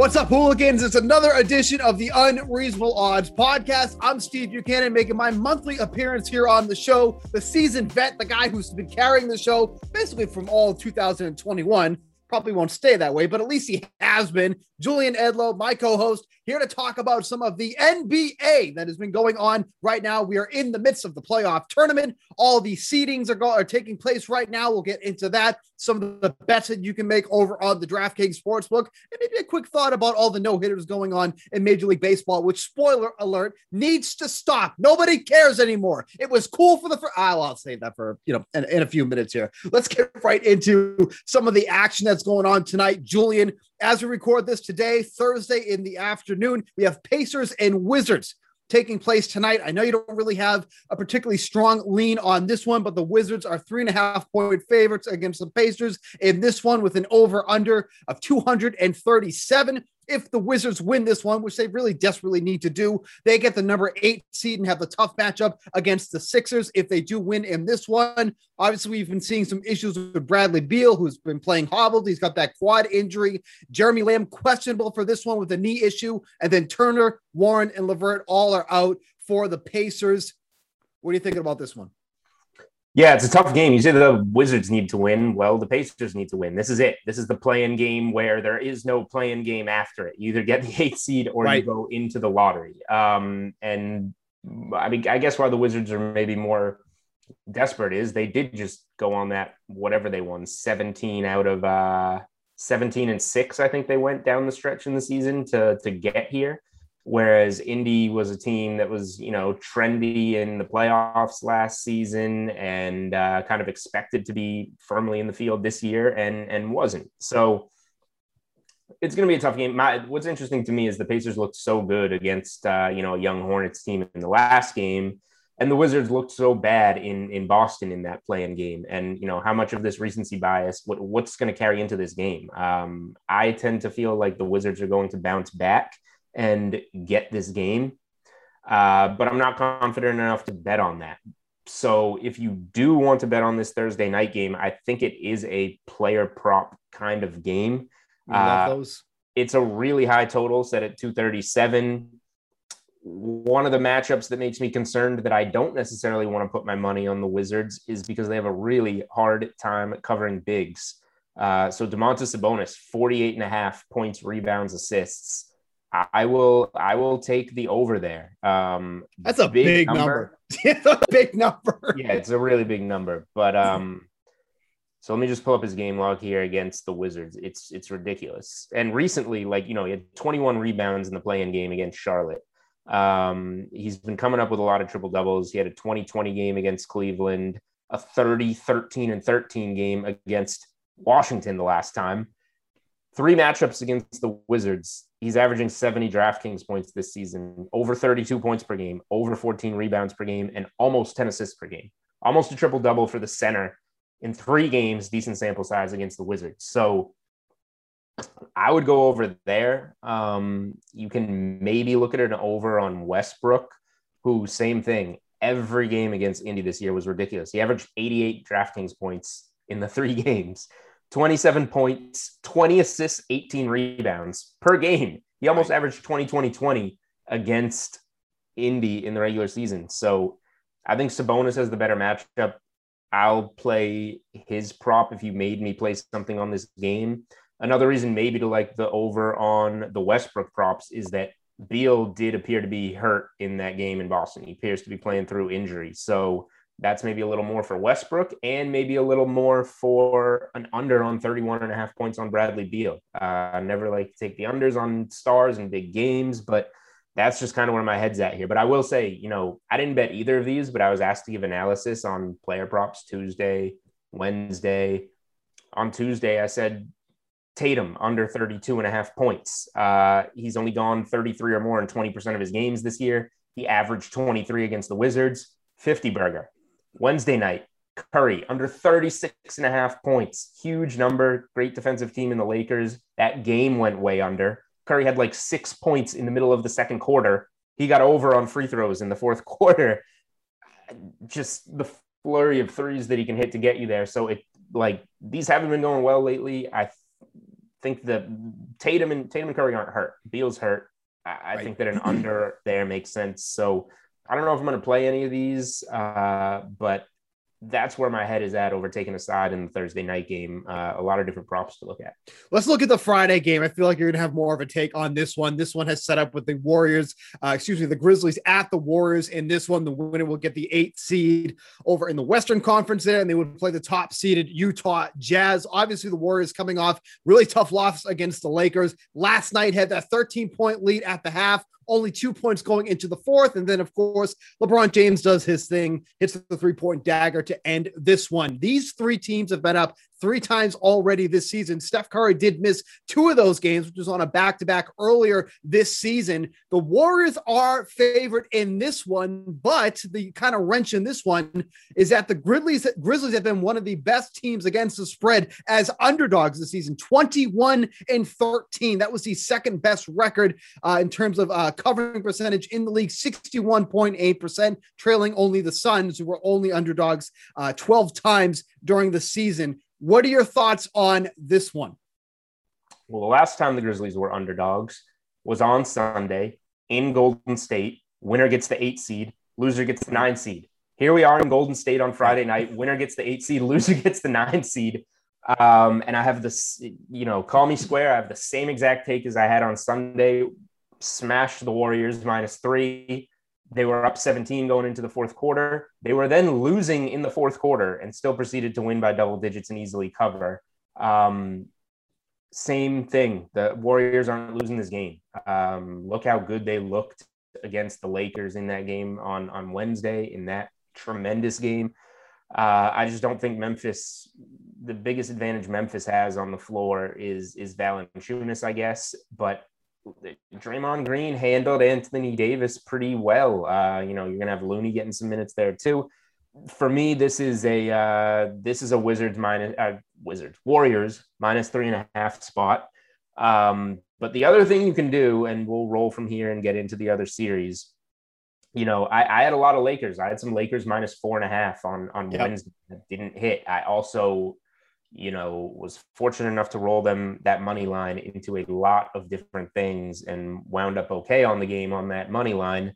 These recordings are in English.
What's up, hooligans? It's another edition of the Unreasonable Odds podcast. I'm Steve Buchanan, making my monthly appearance here on the show. The seasoned vet, the guy who's been carrying the show basically from all 2021. Probably won't stay that way, but at least he has been. Julian Edlow, my co host, here to talk about some of the NBA that has been going on right now. We are in the midst of the playoff tournament. All the seedings are, go- are taking place right now. We'll get into that. Some of the bets that you can make over on the DraftKings Sportsbook. And maybe a quick thought about all the no hitters going on in Major League Baseball, which, spoiler alert, needs to stop. Nobody cares anymore. It was cool for the first. I'll, I'll save that for, you know, in, in a few minutes here. Let's get right into some of the action that's going on tonight. Julian, as we record this today, Thursday in the afternoon, we have Pacers and Wizards taking place tonight. I know you don't really have a particularly strong lean on this one, but the Wizards are three and a half point favorites against the Pacers in this one with an over under of 237. If the Wizards win this one, which they really desperately need to do, they get the number eight seed and have the tough matchup against the Sixers. If they do win in this one, obviously we've been seeing some issues with Bradley Beal, who's been playing hobbled. He's got that quad injury. Jeremy Lamb questionable for this one with a knee issue, and then Turner, Warren, and Levert all are out for the Pacers. What are you thinking about this one? Yeah, it's a tough game. You say the Wizards need to win. Well, the Pacers need to win. This is it. This is the play-in game where there is no play-in game after it. You either get the eighth seed or Right. you go into the lottery. Um, and I mean, I guess why the Wizards are maybe more desperate is they did just go on that whatever they won 17 out of uh 17 and 6 I think they went down the stretch in the season to to get here whereas Indy was a team that was you know trendy in the playoffs last season and uh, kind of expected to be firmly in the field this year and and wasn't so it's going to be a tough game. My, what's interesting to me is the Pacers looked so good against uh, you know a young Hornets team in the last game, and the Wizards looked so bad in in Boston in that playing game. And you know how much of this recency bias, what what's going to carry into this game? Um, I tend to feel like the Wizards are going to bounce back and get this game, uh, but I'm not confident enough to bet on that. So if you do want to bet on this Thursday night game, I think it is a player prop kind of game. Uh, those. It's a really high total set at 237. One of the matchups that makes me concerned that I don't necessarily want to put my money on the Wizards is because they have a really hard time covering bigs. Uh, so Domantas Sabonis, 48 and a half points, rebounds, assists. I will, I will take the over there. Um, That's a big, number. it's a big number. yeah, it's a really big number. But um, so let me just pull up his game log here against the Wizards. It's it's ridiculous. And recently, like you know, he had 21 rebounds in the play-in game against Charlotte. Um, he's been coming up with a lot of triple doubles. He had a 20-20 game against Cleveland, a 30, 13, and 13 game against Washington the last time. Three matchups against the Wizards. He's averaging 70 DraftKings points this season, over 32 points per game, over 14 rebounds per game, and almost 10 assists per game. Almost a triple double for the center in three games, decent sample size against the Wizards. So I would go over there. Um, you can maybe look at an over on Westbrook, who, same thing, every game against Indy this year was ridiculous. He averaged 88 DraftKings points in the three games, 27 points, 20 assists, 18 rebounds per game. He almost averaged 20 20 20 against Indy in the regular season. So I think Sabonis has the better matchup. I'll play his prop if you made me play something on this game. Another reason maybe to like the over on the Westbrook props is that Beal did appear to be hurt in that game in Boston. He appears to be playing through injury. So that's maybe a little more for Westbrook and maybe a little more for an under on 31 and a half points on Bradley Beal. Uh, I never like to take the unders on stars and big games, but that's just kind of where my head's at here. But I will say, you know, I didn't bet either of these, but I was asked to give analysis on player props Tuesday, Wednesday. On Tuesday, I said Tatum under 32 and a half points. Uh, he's only gone 33 or more in 20% of his games this year. He averaged 23 against the Wizards, 50 burger. Wednesday night, Curry under 36 and a half points. Huge number. Great defensive team in the Lakers. That game went way under. Curry had like six points in the middle of the second quarter. He got over on free throws in the fourth quarter. Just the flurry of threes that he can hit to get you there. So it like these haven't been going well lately. I think that Tatum and Tatum and Curry aren't hurt. Beal's hurt. I, I right. think that an under there makes sense. So I don't know if I'm going to play any of these, uh, but that's where my head is at over taking a side in the Thursday night game. Uh, a lot of different props to look at. Let's look at the Friday game. I feel like you're going to have more of a take on this one. This one has set up with the Warriors, uh, excuse me, the Grizzlies at the Warriors. In this one, the winner will get the eight seed over in the Western Conference there, and they would play the top seeded Utah Jazz. Obviously, the Warriors coming off really tough loss against the Lakers. Last night had that 13 point lead at the half only two points going into the fourth. And then, of course, LeBron James does his thing, hits the three point dagger to end this one. These three teams have been up three times already this season. Steph Curry did miss two of those games, which was on a back to back earlier this season. The Warriors are favored in this one, but the kind of wrench in this one is that the Grizzlies, Grizzlies have been one of the best teams against the spread as underdogs this season 21 and 13. That was the second best record uh, in terms of uh, covering percentage in the league 61.8%, trailing only the Suns, who were only underdogs uh, 12 times during the season. What are your thoughts on this one? Well, the last time the Grizzlies were underdogs was on Sunday in Golden State. Winner gets the eight seed, loser gets the nine seed. Here we are in Golden State on Friday night. Winner gets the eight seed, loser gets the nine seed. Um, and I have this, you know, call me square. I have the same exact take as I had on Sunday. Smash the Warriors minus three. They were up 17 going into the fourth quarter. They were then losing in the fourth quarter and still proceeded to win by double digits and easily cover. Um, same thing. The Warriors aren't losing this game. Um, look how good they looked against the Lakers in that game on, on Wednesday in that tremendous game. Uh, I just don't think Memphis, the biggest advantage Memphis has on the floor is is Valanciunas, I guess. But Draymond Green handled Anthony Davis pretty well. Uh, you know, you're gonna have Looney getting some minutes there too. For me, this is a uh, this is a Wizards minus uh, Wizards Warriors minus three and a half spot. Um, but the other thing you can do, and we'll roll from here and get into the other series. You know, I, I had a lot of Lakers. I had some Lakers minus four and a half on on yep. Wednesday that didn't hit. I also you know, was fortunate enough to roll them that money line into a lot of different things and wound up okay on the game on that money line.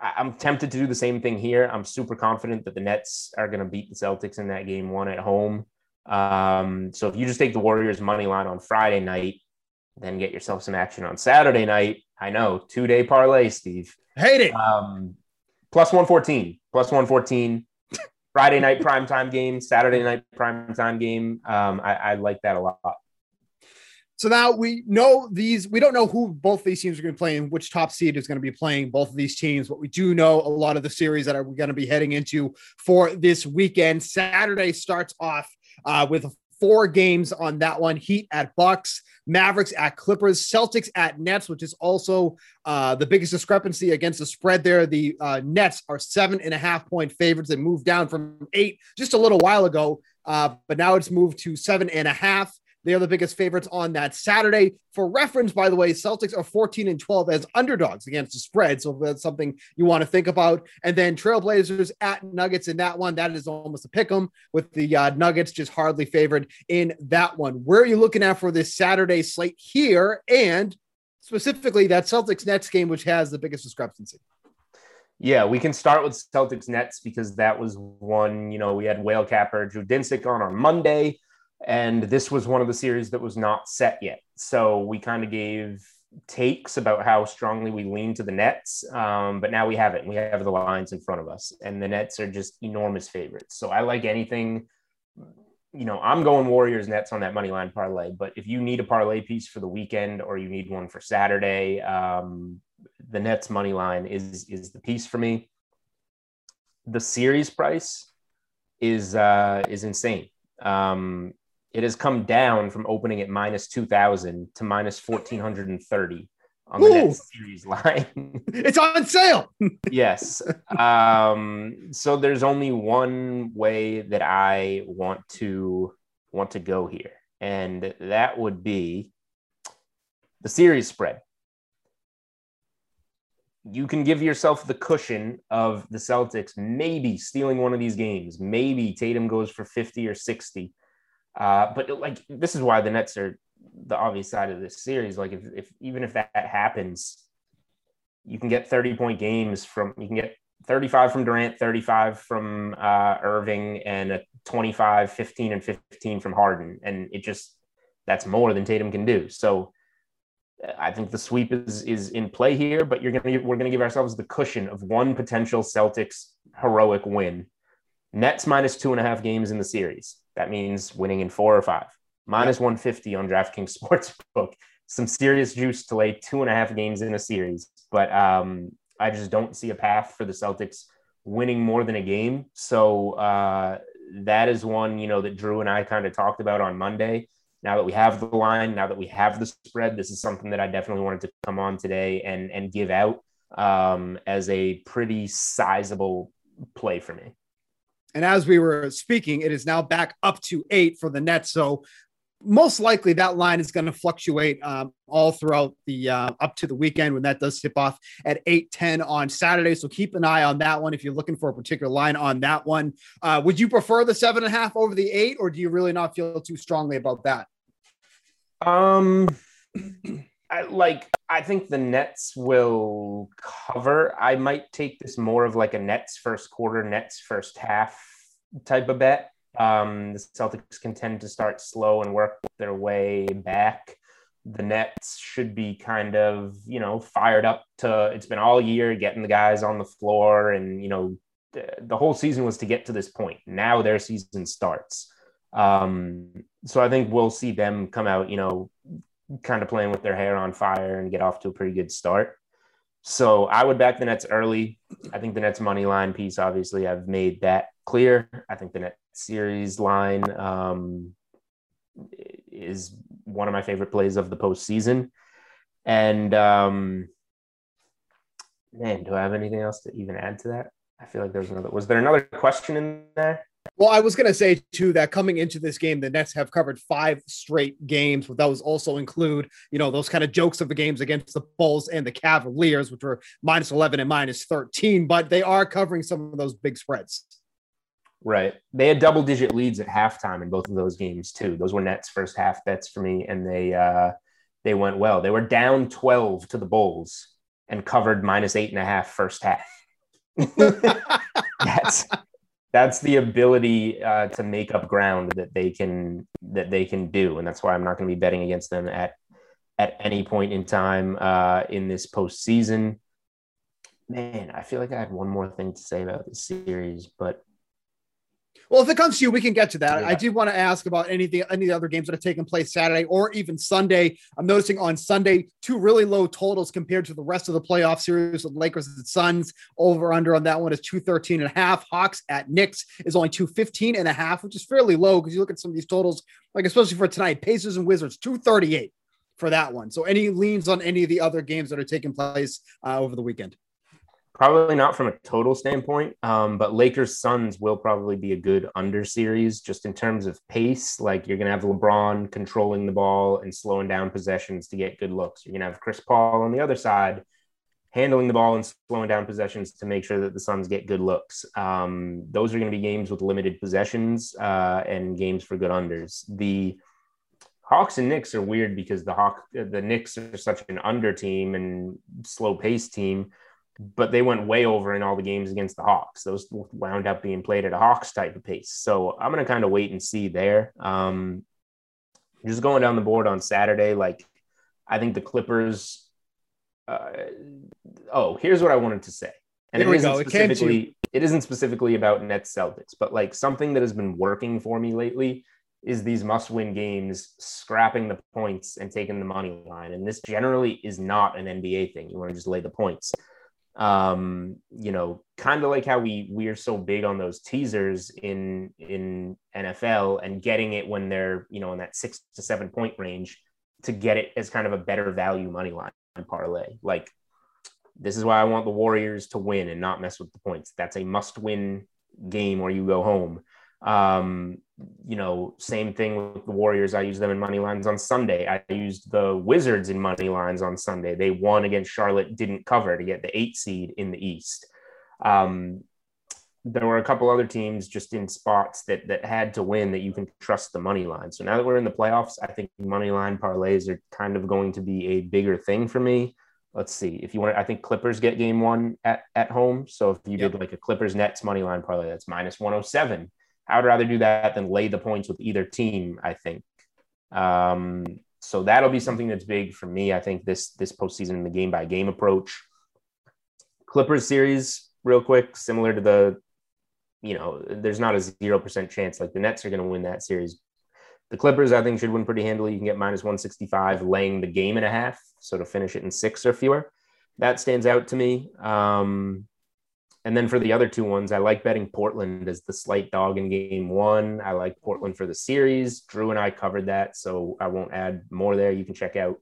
I'm tempted to do the same thing here. I'm super confident that the Nets are going to beat the Celtics in that game one at home. Um, so if you just take the Warriors money line on Friday night, then get yourself some action on Saturday night. I know two day parlay, Steve. Hate it. Um, plus 114, plus 114. Friday night primetime game, Saturday night primetime game. Um, I, I like that a lot. So now we know these, we don't know who both these teams are going to play and which top seed is going to be playing both of these teams, but we do know a lot of the series that are going to be heading into for this weekend. Saturday starts off uh, with four games on that one. Heat at Bucks, Mavericks at Clippers, Celtics at Nets, which is also uh, the biggest discrepancy against the spread there. The uh, Nets are seven and a half point favorites. They moved down from eight just a little while ago, uh, but now it's moved to seven and a half. They are the biggest favorites on that Saturday. For reference, by the way, Celtics are 14 and 12 as underdogs against the spread. So that's something you want to think about. And then Trailblazers at Nuggets in that one. That is almost a pick 'em with the uh, Nuggets just hardly favored in that one. Where are you looking at for this Saturday slate here? And specifically that Celtics Nets game, which has the biggest discrepancy. Yeah, we can start with Celtics Nets because that was one, you know, we had Whale Capper, Drew Dinsick on our Monday, and this was one of the series that was not set yet. So we kind of gave takes about how strongly we lean to the Nets, um, but now we have it. We have the lines in front of us, and the Nets are just enormous favorites. So I like anything. You know, I'm going Warriors Nets on that money line parlay, but if you need a parlay piece for the weekend or you need one for Saturday, um, the Nets money line is is the piece for me. The series price is uh, is insane. Um, it has come down from opening at minus two thousand to minus fourteen hundred and thirty on the Ooh. Nets series line. It's on sale. yes. Um, so there's only one way that I want to want to go here, and that would be the series spread. You can give yourself the cushion of the Celtics maybe stealing one of these games. Maybe Tatum goes for 50 or 60. Uh, but like this is why the Nets are the obvious side of this series. Like if, if even if that happens, you can get 30 point games from you can get 35 from Durant, 35 from uh, Irving, and a 25, 15, and 15 from Harden. And it just that's more than Tatum can do. So uh, I think the sweep is is in play here, but you're gonna we're gonna give ourselves the cushion of one potential Celtics heroic win. Nets minus two and a half games in the series. That means winning in four or five. Minus 150 on DraftKings Sportsbook. Some serious juice to lay two and a half games in a series. But um, I just don't see a path for the Celtics winning more than a game. So uh, that is one, you know, that Drew and I kind of talked about on Monday. Now that we have the line, now that we have the spread, this is something that I definitely wanted to come on today and and give out um, as a pretty sizable play for me. And as we were speaking, it is now back up to eight for the Nets. So most likely that line is going to fluctuate um, all throughout the uh, up to the weekend when that does tip off at 8 10 on Saturday. So keep an eye on that one if you're looking for a particular line on that one. Uh, would you prefer the seven and a half over the eight, or do you really not feel too strongly about that? Um, I like. I think the Nets will cover. I might take this more of like a Nets first quarter, Nets first half type of bet. Um, the Celtics can tend to start slow and work their way back. The Nets should be kind of, you know, fired up to. It's been all year getting the guys on the floor, and you know, the, whole season was to get to this point. Now their season starts. Um, so I think we'll see them come out, you know, kind of playing with their hair on fire and get off to a pretty good start. So I would back the Nets early. I think the Nets money line piece, obviously, I've made that clear. I think the Nets series line um, is one of my favorite plays of the postseason. And um, man, do I have anything else to even add to that? I feel like there's another. Was there another question in there? Well, I was going to say too that coming into this game, the Nets have covered five straight games. But those also include, you know, those kind of jokes of the games against the Bulls and the Cavaliers, which were minus 11 and minus 13. But they are covering some of those big spreads. Right. They had double digit leads at halftime in both of those games too. Those were Nets first half bets for me, and they uh, they went well. They were down 12 to the Bulls and covered minus eight and a half first half. that's that's the ability uh, to make up ground that they can that they can do, and that's why I'm not going to be betting against them at at any point in time uh, in this postseason. Man, I feel like I had one more thing to say about this series, but Well, if it comes to you, we can get to that. Yeah. I did want to ask about anything, any other games that have taken place Saturday or even Sunday. I'm noticing on Sunday two really low totals compared to the rest of the playoff series with Lakers and Suns. Over under on that one is 213 and a half. Hawks at Knicks is only 215 and a half, which is fairly low because you look at some of these totals, like especially for tonight, Pacers and Wizards 238 for that one. So any leans on any of the other games that are taking place uh, over the weekend? Probably not from a total standpoint, um, but Lakers Suns will probably be a good under series just in terms of pace. Like you're going to have LeBron controlling the ball and slowing down possessions to get good looks. You're going to have Chris Paul on the other side handling the ball and slowing down possessions to make sure that the Suns get good looks. Um, those are going to be games with limited possessions uh, and games for good unders. The Hawks and Knicks are weird because the Hawk, the Knicks are such an under team and slow pace team but they went way over in all the games against the Hawks. Those wound up being played at a Hawks type of pace. So I'm going to kind of wait and see there. Um, just going down the board on Saturday, like I think the Clippers. Uh, oh, here's what I wanted to say, and Here it isn't go. It specifically it isn't specifically about Nets Celtics, but like something that has been working for me lately is these must-win games, scrapping the points and taking the money line, and this generally is not an NBA thing. You want to just lay the points. Um, you know, kind of like how we we are so big on those teasers in in NFL and getting it when they're you know in that six to seven point range to get it as kind of a better value money line parlay. Like this is why I want the Warriors to win and not mess with the points. That's a must win game where you go home. Um, you know, same thing with the Warriors. I use them in money lines on Sunday. I used the Wizards in money lines on Sunday. They won against Charlotte, didn't cover to get the eight seed in the East. Um, there were a couple other teams just in spots that that had to win that you can trust the money line. So now that we're in the playoffs, I think money line parlays are kind of going to be a bigger thing for me. Let's see if you want. I think Clippers get game one at at home. So if you Yep. did like a Clippers Nets money line parlay, that's minus one hundred seven. I would rather do that than lay the points with either team. I think. Um, so that'll be something that's big for me. I think this this postseason in the game by game approach. Clippers series, real quick, similar to the, you know, there's not a zero percent chance like the Nets are going to win that series. The Clippers, I think, should win pretty handily. You can get minus 165, laying the game and a half. So to finish it in six or fewer, that stands out to me. Um, and then for the other two ones, I like betting Portland as the slight dog in game one. I like Portland for the series. Drew and I covered that, so I won't add more there. You can check out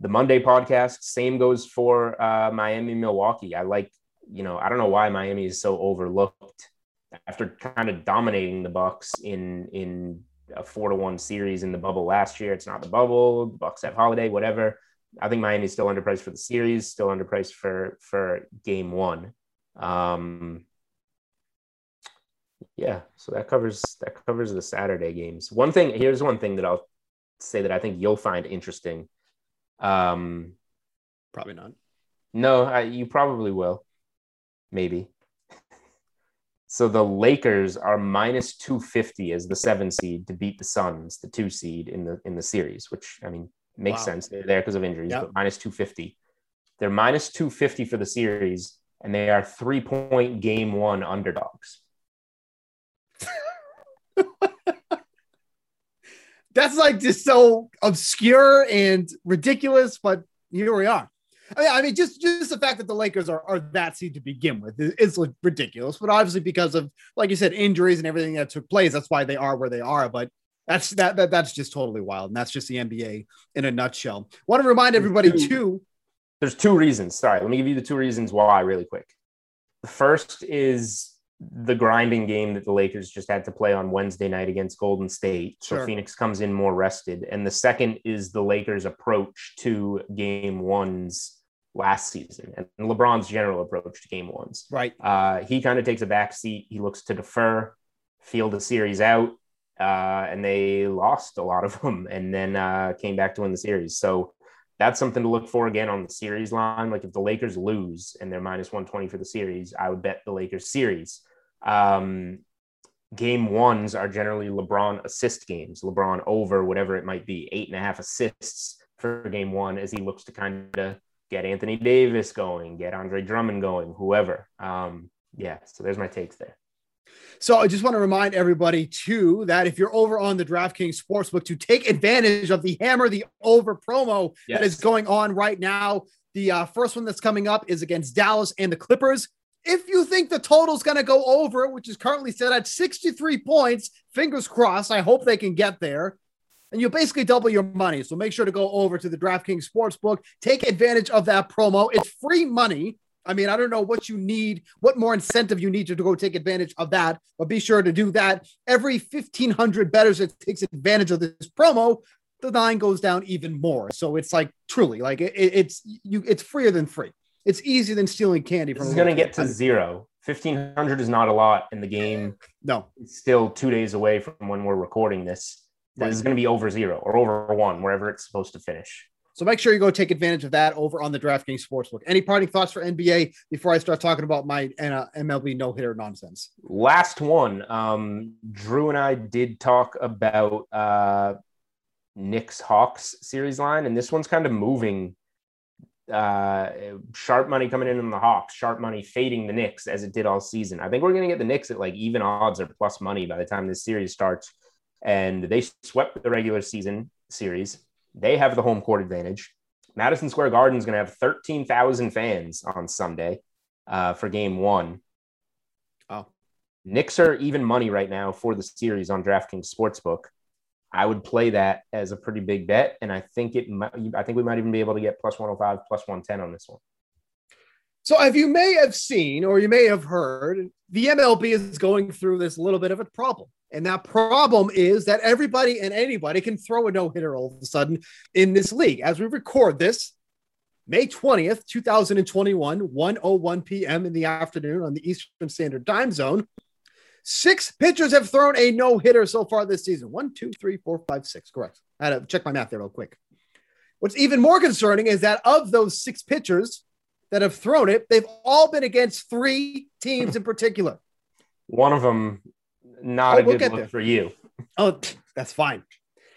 the Monday podcast. Same goes for uh, Miami, Milwaukee. I like, you know, I don't know why Miami is so overlooked after kind of dominating the Bucks in in a four to one series in the bubble last year. It's not the bubble. The Bucks have Holiday, whatever. I think Miami's still underpriced for the series, still underpriced for for game one. Um, yeah, so that covers that covers the Saturday games. One thing here's one thing that I'll say that I think you'll find interesting. Um, Probably not. no, I, you probably will, maybe. So the Lakers are minus two fifty as the seven seed to beat the Suns, the two seed in the in the series, which I mean makes Wow. sense. They're there because of injuries, Yep. but minus two fifty. They're minus two fifty for the series, and they are three point game one underdogs. That's like just so obscure and ridiculous, but here we are. I mean, I mean, just just the fact that the Lakers are, are that seed to begin with is, is ridiculous. But obviously, because of like you said, injuries and everything that took place, that's why they are where they are. But that's that, that that's just totally wild, and that's just the NBA in a nutshell. Want to remind everybody too. There's two reasons. Sorry, let me give you the two reasons why really quick. The first is the grinding game that the Lakers just had to play on Wednesday night against Golden State. So Sure. Phoenix comes in more rested. And the second is the Lakers' approach to game ones last season and LeBron's general approach to game ones. Right. Uh, he kind of takes a back seat. He looks to defer, feel the series out, uh, and they lost a lot of them and then uh, came back to win the series. So that's something to look for again on the series line. Like if the Lakers lose and they're minus 120 for the series, I would bet the Lakers series. Um, game ones are generally LeBron assist games, LeBron over whatever it might be, eight and a half assists for game one as he looks to kind of get Anthony Davis going, get Andre Drummond going, whoever. Um, yeah, so there's my takes there. So I just want to remind everybody too that if you're over on the DraftKings Sportsbook to take advantage of the Hammer the Over promo that is going on right now. The uh, first one that's coming up is against Dallas and the Clippers. If you think the total's going to go over, which is currently set at 63 points, fingers crossed. I hope they can get there. And you'll basically double your money. So make sure to go over to the DraftKings Sportsbook. Take advantage of that promo. It's free money. I mean, I don't know what you need, what more incentive you need to go take advantage of that, but be sure to do that. Every 1,500 bettors that takes advantage of this promo, the line goes down even more. So it's like truly like it, it- it's you, it's freer than free. It's easier than stealing candy from. is a going to get to zero. 1500 is not a lot in the game. no. It's still two days away from when we're recording this. This is going to be over zero or over one, wherever it's supposed to finish. So make sure you go take advantage of that over on the DraftKings Sportsbook. Any parting thoughts for NBA before I start talking about my uh, MLB no hitter nonsense? Last one. Um, Drew and I did talk about uh, Knicks Hawks series line, and this one's kind of moving. Uh, sharp money coming in on the Hawks, sharp money fading the Knicks as it did all season. I think we're going to get the Knicks at like even odds or plus money by the time this series starts. And they swept the regular season series. They have the home court advantage. Madison Square Garden is going to have 13,000 fans on Sunday uh, for game one. Oh. Knicks are even money right now for the series on DraftKings Sportsbook. I would play that as a pretty big bet, and I think it. Might, I think we might even be able to get plus 105, plus 110 on this one. So, as you may have seen or you may have heard, the MLB is going through this little bit of a problem. And that problem is that everybody and anybody can throw a no hitter all of a sudden in this league. As we record this, May 20th, 2021, 1 p.m. in the afternoon on the Eastern Standard Time Zone. Six pitchers have thrown a no hitter so far this season. One, two, three, four, five, six. Correct. I had to check my math there real quick. What's even more concerning is that of those six pitchers that have thrown it, they've all been against three teams in particular. One of them not oh, a we'll good look there. for you. Oh, that's fine.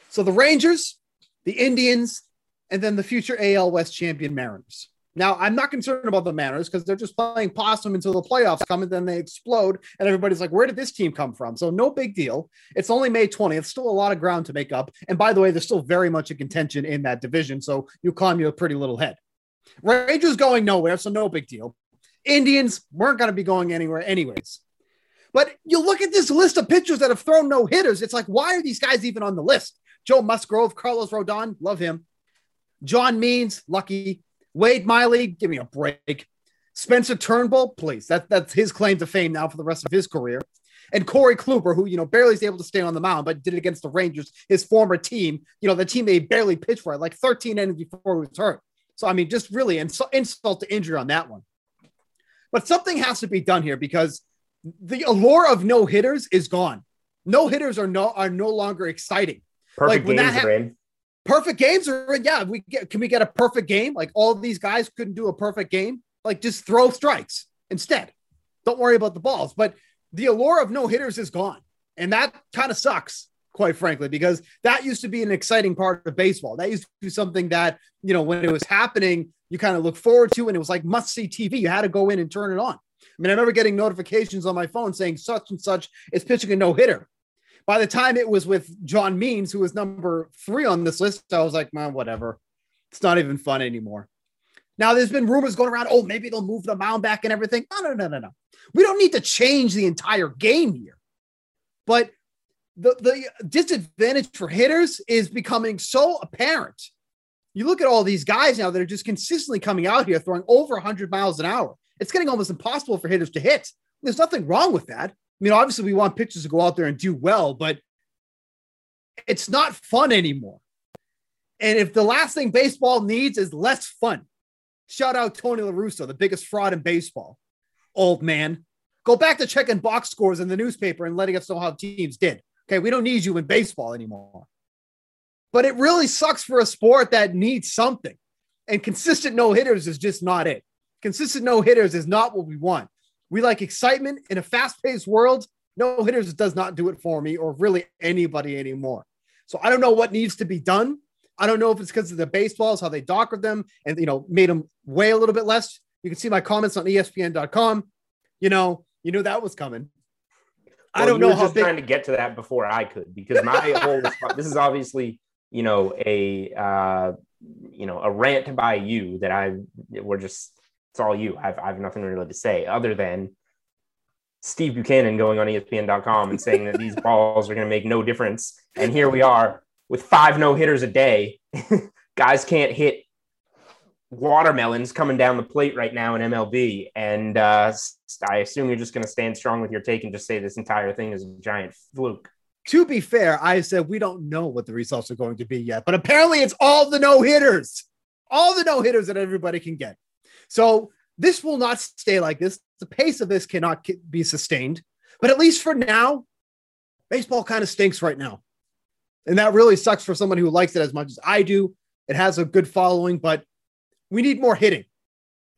So the Rangers, the Indians, and then the future AL West champion Mariners. Now, I'm not concerned about the Mariners because they're just playing possum until the playoffs come and then they explode. And everybody's like, where did this team come from? So, no big deal. It's only May 20th. Still a lot of ground to make up. And by the way, there's still very much a contention in that division. So, you climb you a pretty little head. Rangers going nowhere. So, no big deal. Indians weren't going to be going anywhere, anyways. But you look at this list of pitchers that have thrown no hitters. It's like, why are these guys even on the list? Joe Musgrove, Carlos Rodon, love him. John Means, lucky. Wade Miley, give me a break. Spencer Turnbull, please. That, that's his claim to fame now for the rest of his career. And Corey Kluber, who, you know, barely is able to stay on the mound, but did it against the Rangers, his former team, you know, the team they barely pitched for, like 13 innings before he was hurt. So, I mean, just really ins- insult to injury on that one. But something has to be done here because the allure of no hitters is gone. No hitters are no are no longer exciting. Perfect like, games ha- are in. Perfect games are in. Yeah, we get. Can we get a perfect game? Like all these guys couldn't do a perfect game. Like just throw strikes instead. Don't worry about the balls. But the allure of no hitters is gone, and that kind of sucks, quite frankly, because that used to be an exciting part of baseball. That used to be something that you know when it was happening, you kind of look forward to, and it was like must see TV. You had to go in and turn it on. I mean, I remember getting notifications on my phone saying such and such is pitching a no hitter. By the time it was with John Means, who was number three on this list, I was like, man, whatever. It's not even fun anymore. Now, there's been rumors going around, oh, maybe they'll move the mound back and everything. No, no, no, no, no. We don't need to change the entire game here. But the, the disadvantage for hitters is becoming so apparent. You look at all these guys now that are just consistently coming out here throwing over 100 miles an hour it's getting almost impossible for hitters to hit. There's nothing wrong with that. I mean, obviously, we want pitchers to go out there and do well, but it's not fun anymore. And if the last thing baseball needs is less fun, shout out Tony La Russa, the biggest fraud in baseball. Old man, go back to checking box scores in the newspaper and letting us know how teams did. Okay, we don't need you in baseball anymore. But it really sucks for a sport that needs something. And consistent no hitters is just not it. Consistent no hitters is not what we want. We like excitement in a fast paced world. No hitters does not do it for me or really anybody anymore. So I don't know what needs to be done. I don't know if it's because of the baseballs, how they dockered them and, you know, made them weigh a little bit less. You can see my comments on ESPN.com. You know, you knew that was coming. Well, I don't know how just big... trying to get to that before I could because my whole this is obviously you know a uh, you know a rant by you that I we're just it's all you. I've, I have nothing really to say other than Steve Buchanan going on ESPN.com and saying that these balls are going to make no difference. And here we are with five no hitters a day. Guys can't hit watermelons coming down the plate right now in MLB. And uh, I assume you're just going to stand strong with your take and just say this entire thing is a giant fluke. To be fair, I said we don't know what the results are going to be yet, but apparently it's all the no hitters, all the no hitters that everybody can get. So this will not stay like this. The pace of this cannot be sustained. But at least for now, baseball kind of stinks right now. And that really sucks for someone who likes it as much as I do. It has a good following, but we need more hitting.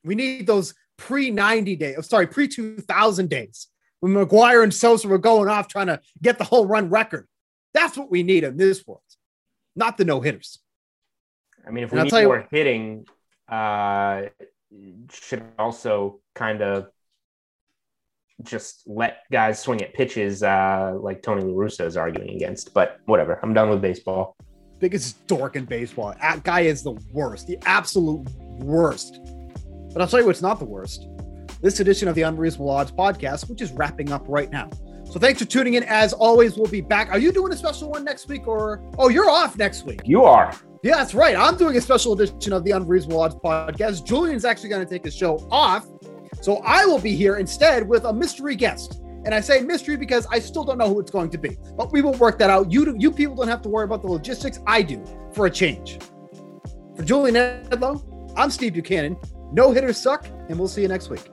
We need those pre 90 days, sorry, pre 2000 days when McGwire and Sosa were going off trying to get the whole run record. That's what we need in this world, not the no hitters. I mean, if we need more what- hitting, uh, should also kind of just let guys swing at pitches uh, like Tony La Russa is arguing against. But whatever, I'm done with baseball. Biggest dork in baseball. That guy is the worst, the absolute worst. But I'll tell you what's not the worst. This edition of the Unreasonable Odds podcast, which is wrapping up right now. So thanks for tuning in. As always, we'll be back. Are you doing a special one next week or oh you're off next week? You are. Yeah, that's right. I'm doing a special edition of the Unreasonable Odds podcast. Julian's actually going to take his show off. So I will be here instead with a mystery guest. And I say mystery because I still don't know who it's going to be. But we will work that out. You you people don't have to worry about the logistics. I do for a change. For Julian Edlow, I'm Steve Buchanan. No hitters suck, and we'll see you next week.